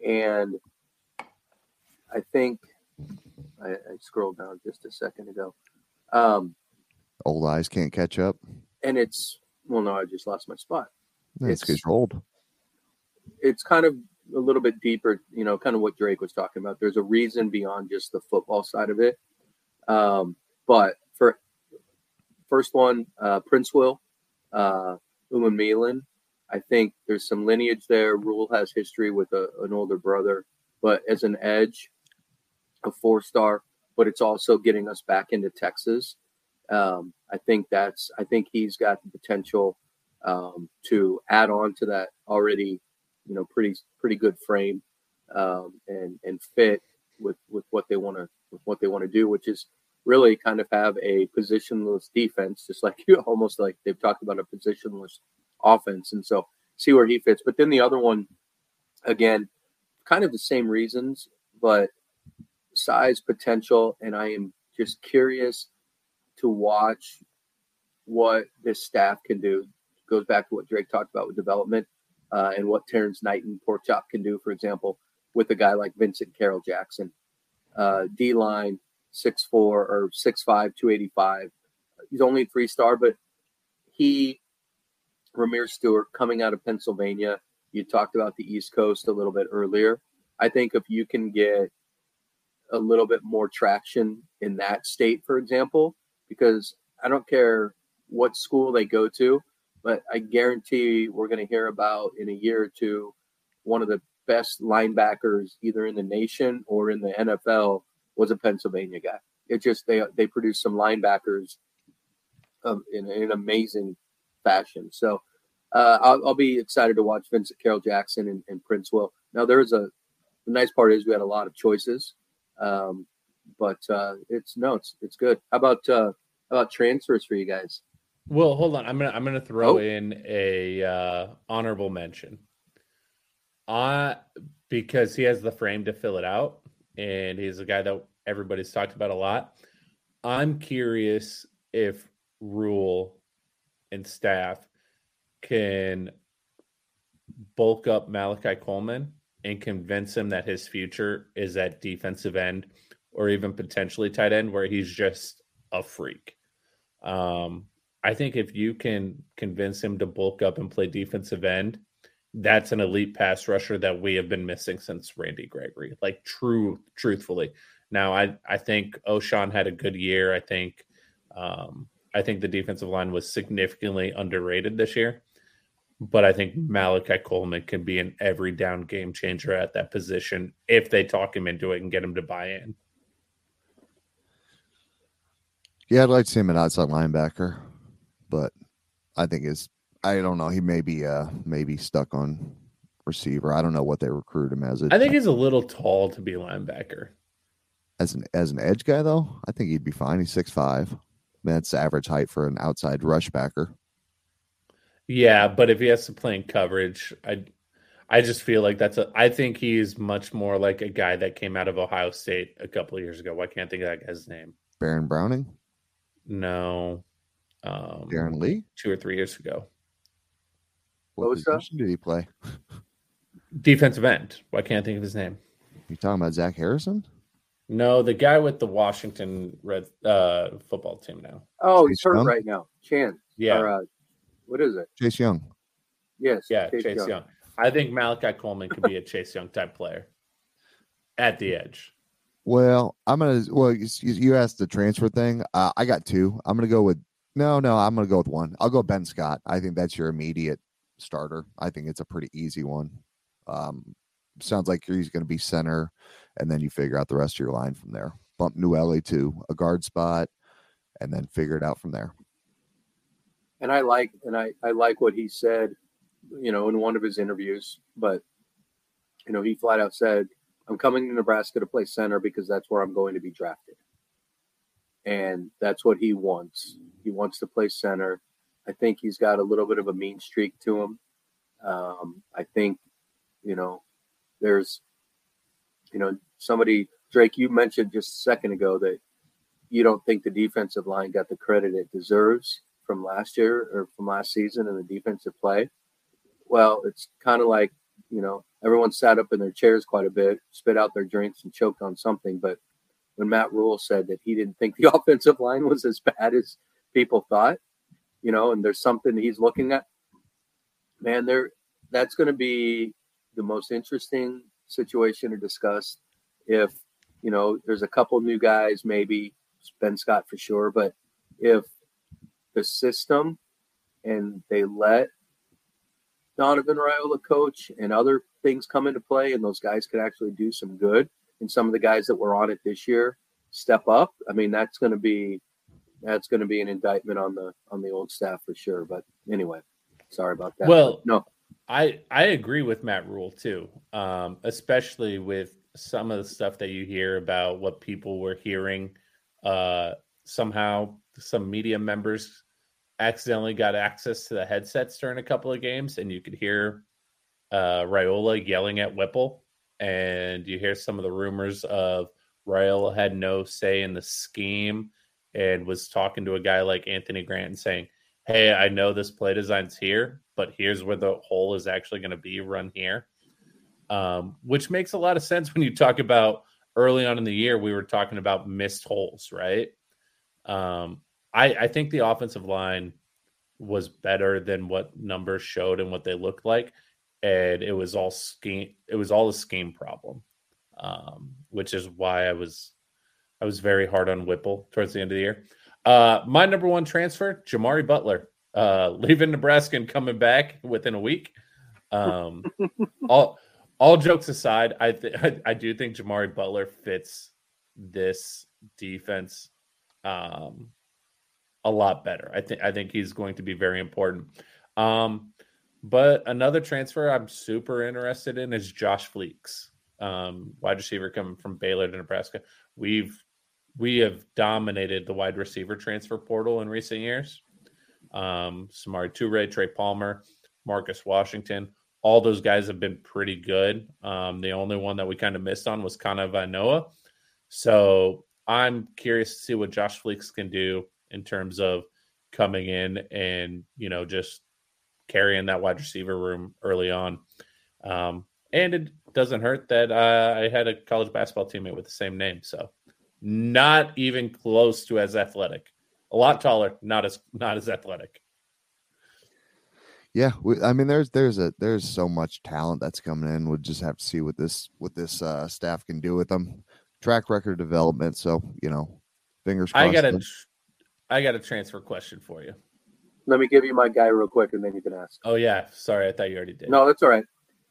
and I think I, I scrolled down just a second ago. Um, old eyes can't catch up, and it's well, no, I just lost my spot. That's you're old. It's kind of a little bit deeper, you know, kind of what Drake was talking about. There's a reason beyond just the football side of it. Um, but for first one, uh, Prince Will, uh, Umanmielen. I think there's some lineage there. Rhule has history with a, an older brother, but as an edge, a four star, but it's also getting us back into Texas. Um, I think that's, I think he's got the potential um, to add on to that already, you know, pretty, pretty good frame um, and, and fit with, with what they want to, with what they want to do, which is really kind of have a positionless defense, just like you almost like they've talked about a positionless offense. And so see where he fits. But then the other one, again, kind of the same reasons, but size potential. And I am just curious to watch what this staff can do. It goes back to what Drake talked about with development uh, and what Terrence Knight and Porkchop can do, for example, with a guy like Vincent Carroll Jackson. Uh, D line, six four or six five, two eighty five. He's only three star, but he Rahmir Stewart coming out of Pennsylvania. You talked about the East Coast a little bit earlier. I think if you can get a little bit more traction in that state, for example, because I don't care what school they go to, but I guarantee we're going to hear about in a year or two one of the best linebackers either in the nation or in the NFL was a Pennsylvania guy. It just they they produced some linebackers um, in, in, an amazing fashion. So uh, I'll, I'll, be excited to watch Vincent Carroll Jackson and, and Prince Will. Now there is a the nice part is we had a lot of choices, um, but uh, it's no, it's it's good. How about uh, how about transfers for you guys? Well, hold on. I'm gonna I'm gonna throw oh. in a uh, honorable mention. Uh because he has the frame to fill it out and he's a guy that everybody's talked about a lot. I'm curious if Rhule and staff can bulk up Malachi Coleman and convince him that his future is at defensive end or even potentially tight end where he's just a freak. Um, I think if you can convince him to bulk up and play defensive end, that's an elite pass rusher that we have been missing since Randy Gregory. Like true, truthfully. Now I I think Ochaun had a good year. I think um, I think the defensive line was significantly underrated this year. But I think Malachi Coleman can be an every down game changer at that position if they talk him into it and get him to buy in. Yeah, I'd like to see him an outside linebacker, but I think his I don't know. He may be uh maybe stuck on receiver. I don't know what they recruit him as. I think he's a little tall to be linebacker. As an as an edge guy though, I think he'd be fine. He's six five. That's average height for an outside rush backer. Yeah, but if he has to play in coverage, I I just feel like that's a I think he's much more like a guy that came out of Ohio State a couple of years ago. Why can't I think of that guy's name? Baron Browning? No. Um Darron Lee? Two or three years ago. What position did he play? Defensive end. Why can't I think of his name? You talking about Zach Harrison? No, the guy with the Washington Red uh, football team now. Oh, he's hurt right now. Chan. Yeah. Or, uh, what is it? Chase Young. Yes. Yeah, Chase, Chase Young. Young. I think Malachi Coleman could be a Chase Young type player at the edge. Well, I'm gonna. Well, you, you asked the transfer thing. Uh, I got two. I'm gonna go with no, no. I'm gonna go with one. I'll go Ben Scott. I think that's your immediate starter. I think it's a pretty easy one. Um, sounds like he's going to be center, and then you figure out the rest of your line from there. Bump Nouili to a guard spot, and then figure it out from there. And I like, and I I like what he said, you know, in one of his interviews. But you know, he flat out said I'm coming to Nebraska to play center because that's where I'm going to be drafted. And that's what he wants. He wants to play center. I think he's got a little bit of a mean streak to him. Um, I think, you know, there's, you know, somebody, Drake, you mentioned just a second ago that you don't think the defensive line got the credit it deserves from last year or from last season in the defensive play. Well, it's kind of like, you know, everyone sat up in their chairs quite a bit, spit out their drinks, and choked on something. But when Matt Rhule said that he didn't think the offensive line was as bad as people thought, you know, and there's something he's looking at, man, there that's going to be the most interesting situation to discuss. If you know, there's a couple new guys, maybe Ben Scott for sure, but if the system and they let Donovan Raiola coach and other things come into play and those guys could actually do some good. And some of the guys that were on it this year step up. I mean that's going to be that's going to be an indictment on the on the old staff for sure. But anyway sorry about that. Well but no. I i agree with matt Rhule too um especially with some of the stuff that you hear about what people were hearing uh somehow some media members accidentally got access to the headsets during a couple of games, and you could hear uh, Raiola yelling at Whipple, and you hear some of the rumors of Raiola had no say in the scheme and was talking to a guy like Anthony Grant and saying, "Hey, I know this play design's here, but here's where the hole is actually going to be. Run here," um, which makes a lot of sense when you talk about early on in the year. We were talking about missed holes, right? Um, I, I think the offensive line was better than what numbers showed and what they looked like. And it was all scheme it was all a scheme problem. Um, which is why I was I was very hard on Whipple towards the end of the year. Uh, my number one transfer, Jamari Butler, uh, leaving Nebraska and coming back within a week. Um, all all jokes aside, I th- I, I do think Jamari Butler fits this defense um, a lot better. I think I think he's going to be very important. Um, but another transfer I'm super interested in is Josh Fleeks, um, wide receiver coming from Baylor to Nebraska. We've we have dominated the wide receiver transfer portal in recent years. Um, Samori Toure, Trey Palmer, Marcus Washington, all those guys have been pretty good. Um, the only one that we kind of missed on was Kana Vanoa. So I'm curious to see what Josh Fleeks can do in terms of coming in and you know just carrying that wide receiver room early on. Um, and it doesn't hurt that uh, I had a college basketball teammate with the same name, so not even close to as athletic. A lot taller, not as not as athletic. Yeah, we, I mean, there's there's a there's so much talent that's coming in. We'll just have to see what this what this uh, staff can do with them. Track record development. So you know, fingers. crossed. I got a I got a transfer question for you. let me give you my guy real quick and then you can ask Oh yeah, sorry, I thought you already did. no that's all right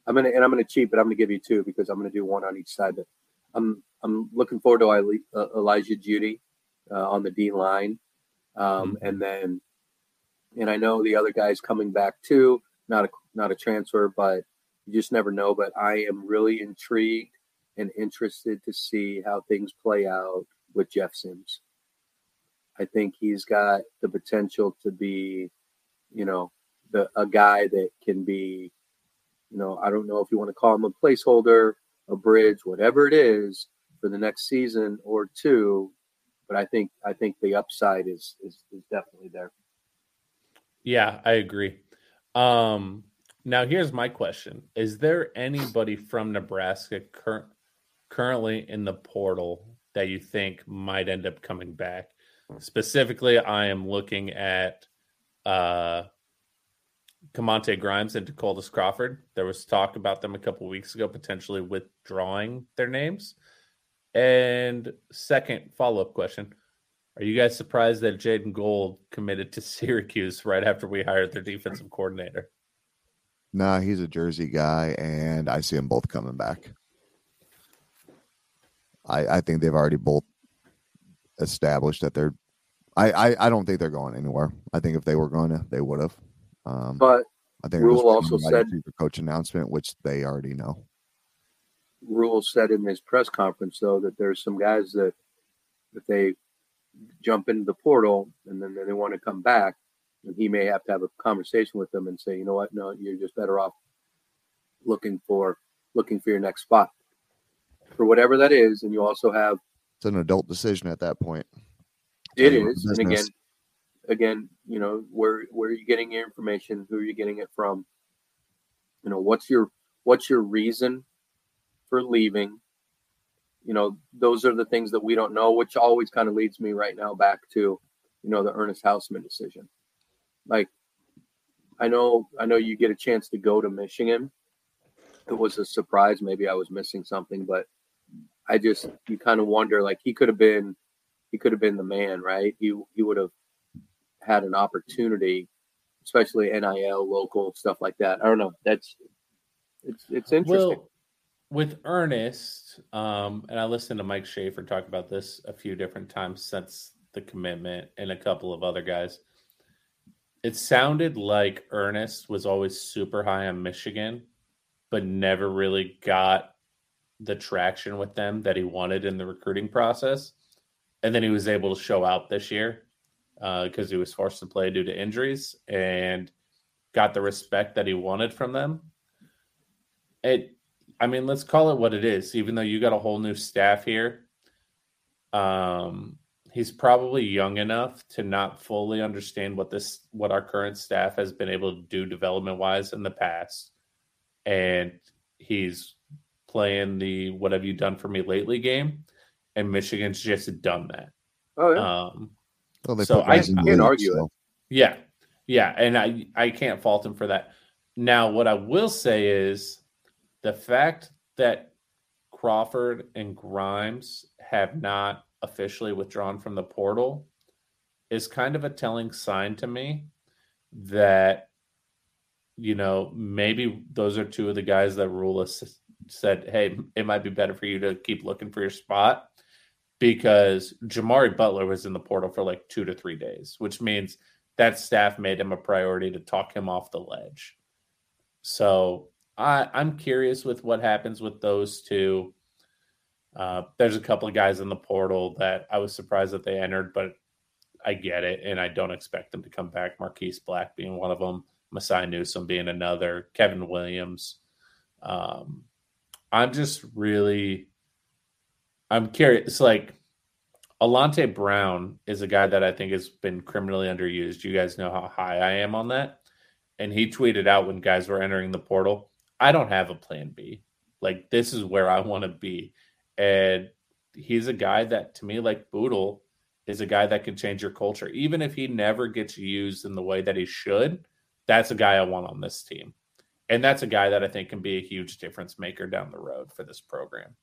i'm gonna and i'm gonna cheat but i'm gonna give you two because i'm gonna do one on each side but i'm i'm looking forward to uh, elijah jeudy uh, on the d line um, and then and i know the other guy's coming back too not a not a transfer but you just never know but i am really intrigued and interested to see how things play out with jeff sims. I think he's got the potential to be you know the a guy that can be you know i don't know if you want to call him a placeholder a bridge whatever it is for the next season or two but i think i think the upside is is, is definitely there. Yeah, I agree. Um, now here's my question: Is there anybody from Nebraska cur- currently in the portal that you think might end up coming back? Specifically, I am looking at uh, Camonte Grimes and Decoldest Crawford. There was talk about them a couple weeks ago potentially withdrawing their names. And second follow up question Are you guys surprised that Jaden Gold committed to Syracuse right after we hired their defensive coordinator? Nah, he's a Jersey guy, and I see them both coming back. I, I think they've already both established that they're. I, I, I don't think they're going anywhere. I think if they were going to, they would have. Um, But I think Rhule also said- receiver coach announcement, which they already know. Rhule said in his press conference though that there's some guys that if they jump into the portal and then they want to come back, and he may have to have a conversation with them and say, you know what, no, you're just better off looking for looking for your next spot for whatever that is. And you also have It's an adult decision at that point. It is, Tell you what is, and again, again, you know, where where are you getting your information? Who are you getting it from? You know, what's your what's your reason for leaving? You know, those are the things that we don't know, which always kind of leads me right now back to, you know, the Ernest Hausman decision. Like, I know, I know you get a chance to go to Michigan. It was a surprise. Maybe I was missing something, but I just you kind of wonder, like, he could have been he could have been the man, right? He he would have had an opportunity, especially NIL, local stuff like that. I don't know. That's it's it's interesting. Well, with Ernest, um, and I listened to Mike Schaefer talk about this a few different times since the commitment and a couple of other guys. It sounded like Ernest was always super high on Michigan, but never really got the traction with them that he wanted in the recruiting process. And then he was able to show out this year because he was forced to play due to injuries and got the respect that he wanted from them. It, I mean, let's call it what it is. Even though you got a whole new staff here, um, he's probably young enough to not fully understand what this, what our current staff has been able to do development wise in the past, and he's playing the "What have you done for me lately?" game, and Michigan's just done that. oh yeah. Um, Well, they So put I guys in the can't league, argue it. yeah, yeah, and I I can't fault him for that. Now, what I will say is the fact that Crawford and Grimes have not officially withdrawn from the portal is kind of a telling sign to me that you know maybe those are two of the guys that Rhule s- said, "Hey, it might be better for you to keep looking for your spot." Because Jamari Butler was in the portal for like two to three days, which means that staff made him a priority to talk him off the ledge. So I, I'm curious with what happens with those two. Uh, there's a couple of guys in the portal that I was surprised that they entered, but I get it, and I don't expect them to come back. Marquise Black being one of them, Masai Newsom being another, Kevin Williams. Um, I'm just really, I'm curious. Like Alante Brown is a guy that I think has been criminally underused. You guys know how high I am on that. And he tweeted out when guys were entering the portal, I don't have a plan B. Like, this is where I want to be. And he's a guy that, to me, like Bootle, is a guy that can change your culture. Even if he never gets used in the way that he should, that's a guy I want on this team. And that's a guy that I think can be a huge difference maker down the road for this program.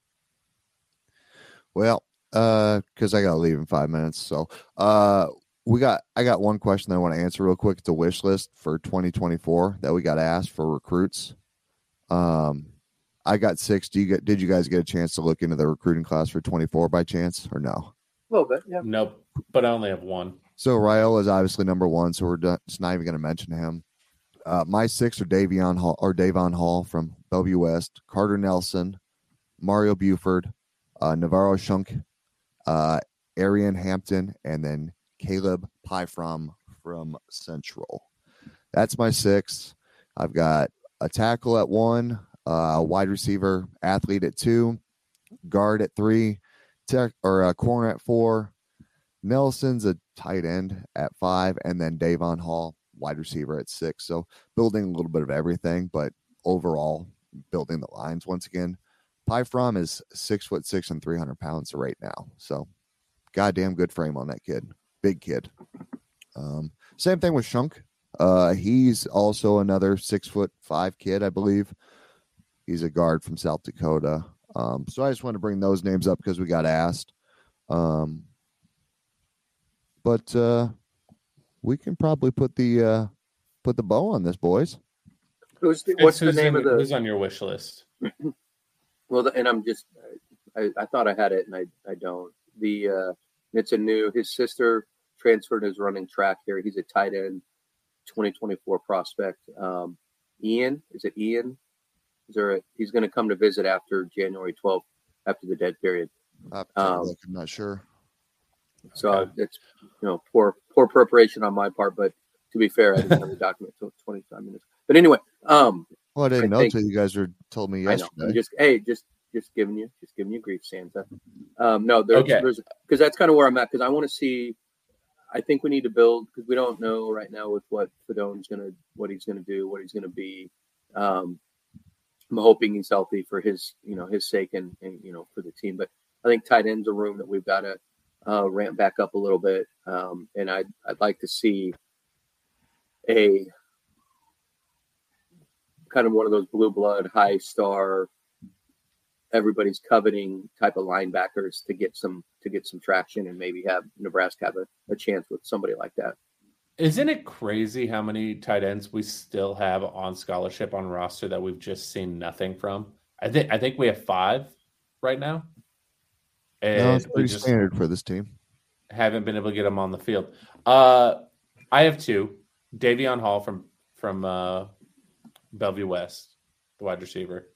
Well, uh, because I gotta leave in five minutes. So, uh, we got I got one question that I want to answer real quick. It's a wish list for 2024 that we got asked for recruits. Um, I got six. Do you get? Did you guys get a chance to look into the recruiting class for 24 by chance or no? a little bit, yeah. Nope, but I only have one. So Raiola is obviously number one, so we're done, just not even going to mention him. Uh, my six are Davion Hall or Davon Hall from Bellevue West, Carter Nelson, Mario Buford, uh, Navarro Shunk, uh, Arian Hampton, and then Caleb Pyfrom from Central. That's my six. I've got a tackle at one, uh, wide receiver, athlete at two, guard at three, tech or a corner at four, Nelson's a tight end at five, and then Davon Hall, wide receiver at six. So building a little bit of everything, but overall building the lines once again. Pi Pyfrom is six foot six and 300 pounds right now. So goddamn good frame on that kid. Big kid. Um, same thing with Shunk. Uh, he's also another six foot five kid, I believe. He's a guard from South Dakota. Um, so I just want to bring those names up because we got asked. Um, but uh, we can probably put the uh, put the bow on this, boys. Who's the, what's the name in- of the? Who's on your wish list? Well, the- and I'm just, I, I thought I had it and I, I don't. The, uh, it's a new, his sister transferred and is running track here. He's a tight end, 2024 prospect. Um, Ian, is it Ian? Is there a, he's going to come to visit after January 12th, after the dead period. I have to take a Um, look, I'm not sure. So Okay. it's, you know, poor, poor preparation on my part, but to be fair, I didn't have the document until 25 minutes. But anyway, um, Well, I didn't I know till you guys were told me yesterday. Just hey, just just giving you just giving you grief, Santa. Um, no, there's Okay. there's because that's kind of where I'm at because I want to see. I think we need to build because we don't know right now with what Fidone's gonna what he's gonna do, what he's gonna be. Um, I'm hoping he's healthy for his you know his sake and, and you know for the team. But I think tight ends a room that we've got to uh, ramp back up a little bit, um, and I'd I'd like to see a kind of one of those blue blood high star everybody's coveting type of linebackers to get some to get some traction and maybe have Nebraska have a, a chance with somebody like that. Isn't it crazy how many tight ends we still have on scholarship on roster that we've just seen nothing from? I think I think we have five right now, and no, it's pretty standard for this team. haven't been able to get them on the field. Uh, I have two: Davion Hall from from uh, Bellevue West, the wide receiver,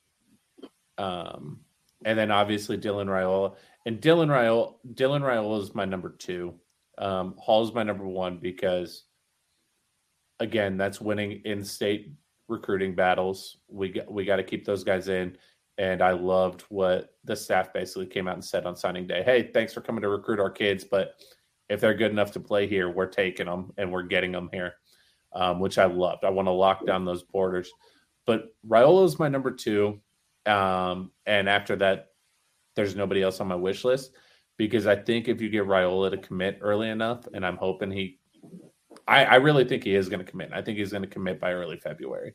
um, and then obviously Dylan Raiola. And Dylan Raiola, Dylan Raiola is my number two. Um, Hall is my number one because, again, that's winning in-state recruiting battles. We got, we got to keep those guys in. And I loved what the staff basically came out and said on signing day. Hey, thanks for coming to recruit our kids, but if they're good enough to play here, we're taking them and we're getting them here, um, which I loved. I want to lock down those borders. But Raiola is my number two. Um, and after that, there's nobody else on my wish list because I think if you get Raiola to commit early enough, and I'm hoping he, I, I really think he is going to commit. I think he's going to commit by early February.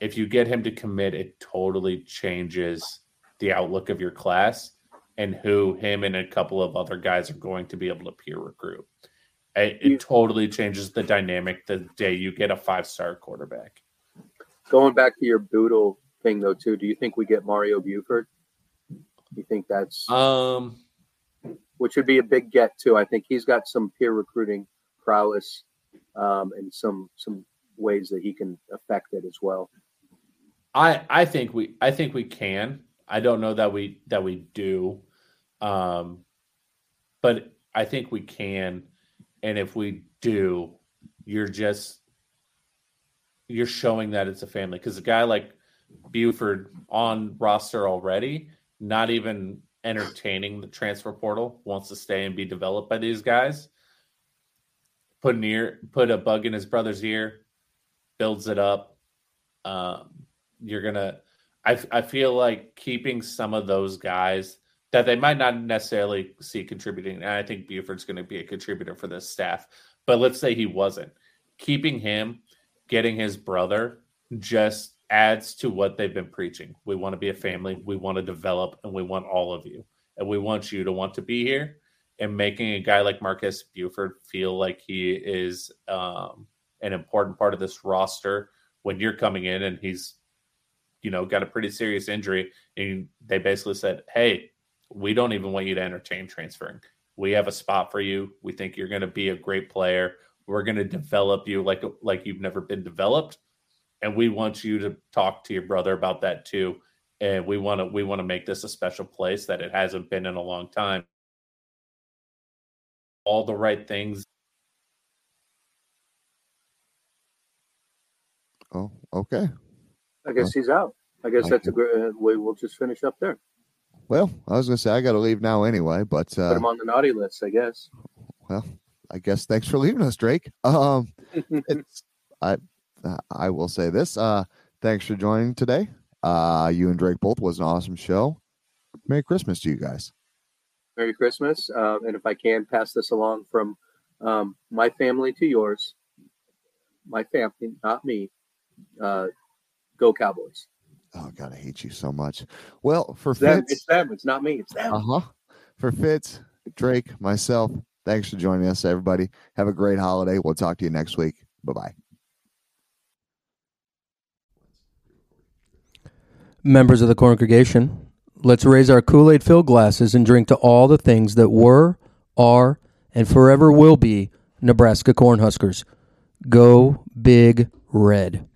If you get him to commit, it totally changes the outlook of your class and who him and a couple of other guys are going to be able to peer recruit. It, it totally changes the dynamic the day you get a five star quarterback. Going back to your Bootle thing though too, do you think we get Mario Buford? You think that's Um, which would be a big get too. I think he's got some peer recruiting prowess um, and some some ways that he can affect it as well. I I think we I think we can. I don't know that we that we do, um, but I think we can. And if we do, you're just you're showing that it's a family because a guy like Buford on roster already, not even entertaining the transfer portal, wants to stay and be developed by these guys. Put an ear, put a bug in his brother's ear, builds it up. Um, you're gonna. I I feel like keeping some of those guys that they might not necessarily see contributing. And I think Buford's going to be a contributor for this staff. But let's say he wasn't. Keeping him, getting his brother, just adds to what they've been preaching. We want to be a family. We want to develop, and we want all of you, and we want you to want to be here. And making a guy like Marques Buford feel like he is um, an important part of this roster when you're coming in and he's you know got a pretty serious injury and they basically said hey we don't even want you to entertain transferring. We have a spot for you. We think you're going to be a great player. We're going to develop you like like you've never been developed and we want you to talk to your brother about that too. And we want to we want to make this a special place that it hasn't been in a long time. All the right things. Oh, okay. I guess he's out. I guess that's a great. Uh, we will just finish up there. Well, I was gonna say I got to leave now anyway, but Put uh, him on the naughty list, I guess. well, I guess thanks for leaving us, Drake. Um, it's I I will say this. Uh, thanks for joining today. Uh, you and Drake both was an awesome show. Merry Christmas to you guys. Merry Christmas, uh, and if I can pass this along from um, my family to yours, my family, not me. Uh, go Cowboys. Oh God, I hate you so much. Well, for It's them. Fitz, It's them. It's not me. It's them. uh huh. For Fitz, Drake, myself, thanks for joining us, everybody. Have a great holiday. We'll talk to you next week. Bye bye. Members of the congregation, let's raise our Kool Aid filled glasses and drink to all the things that were, are, and forever will be Nebraska Cornhuskers. Go Big Red.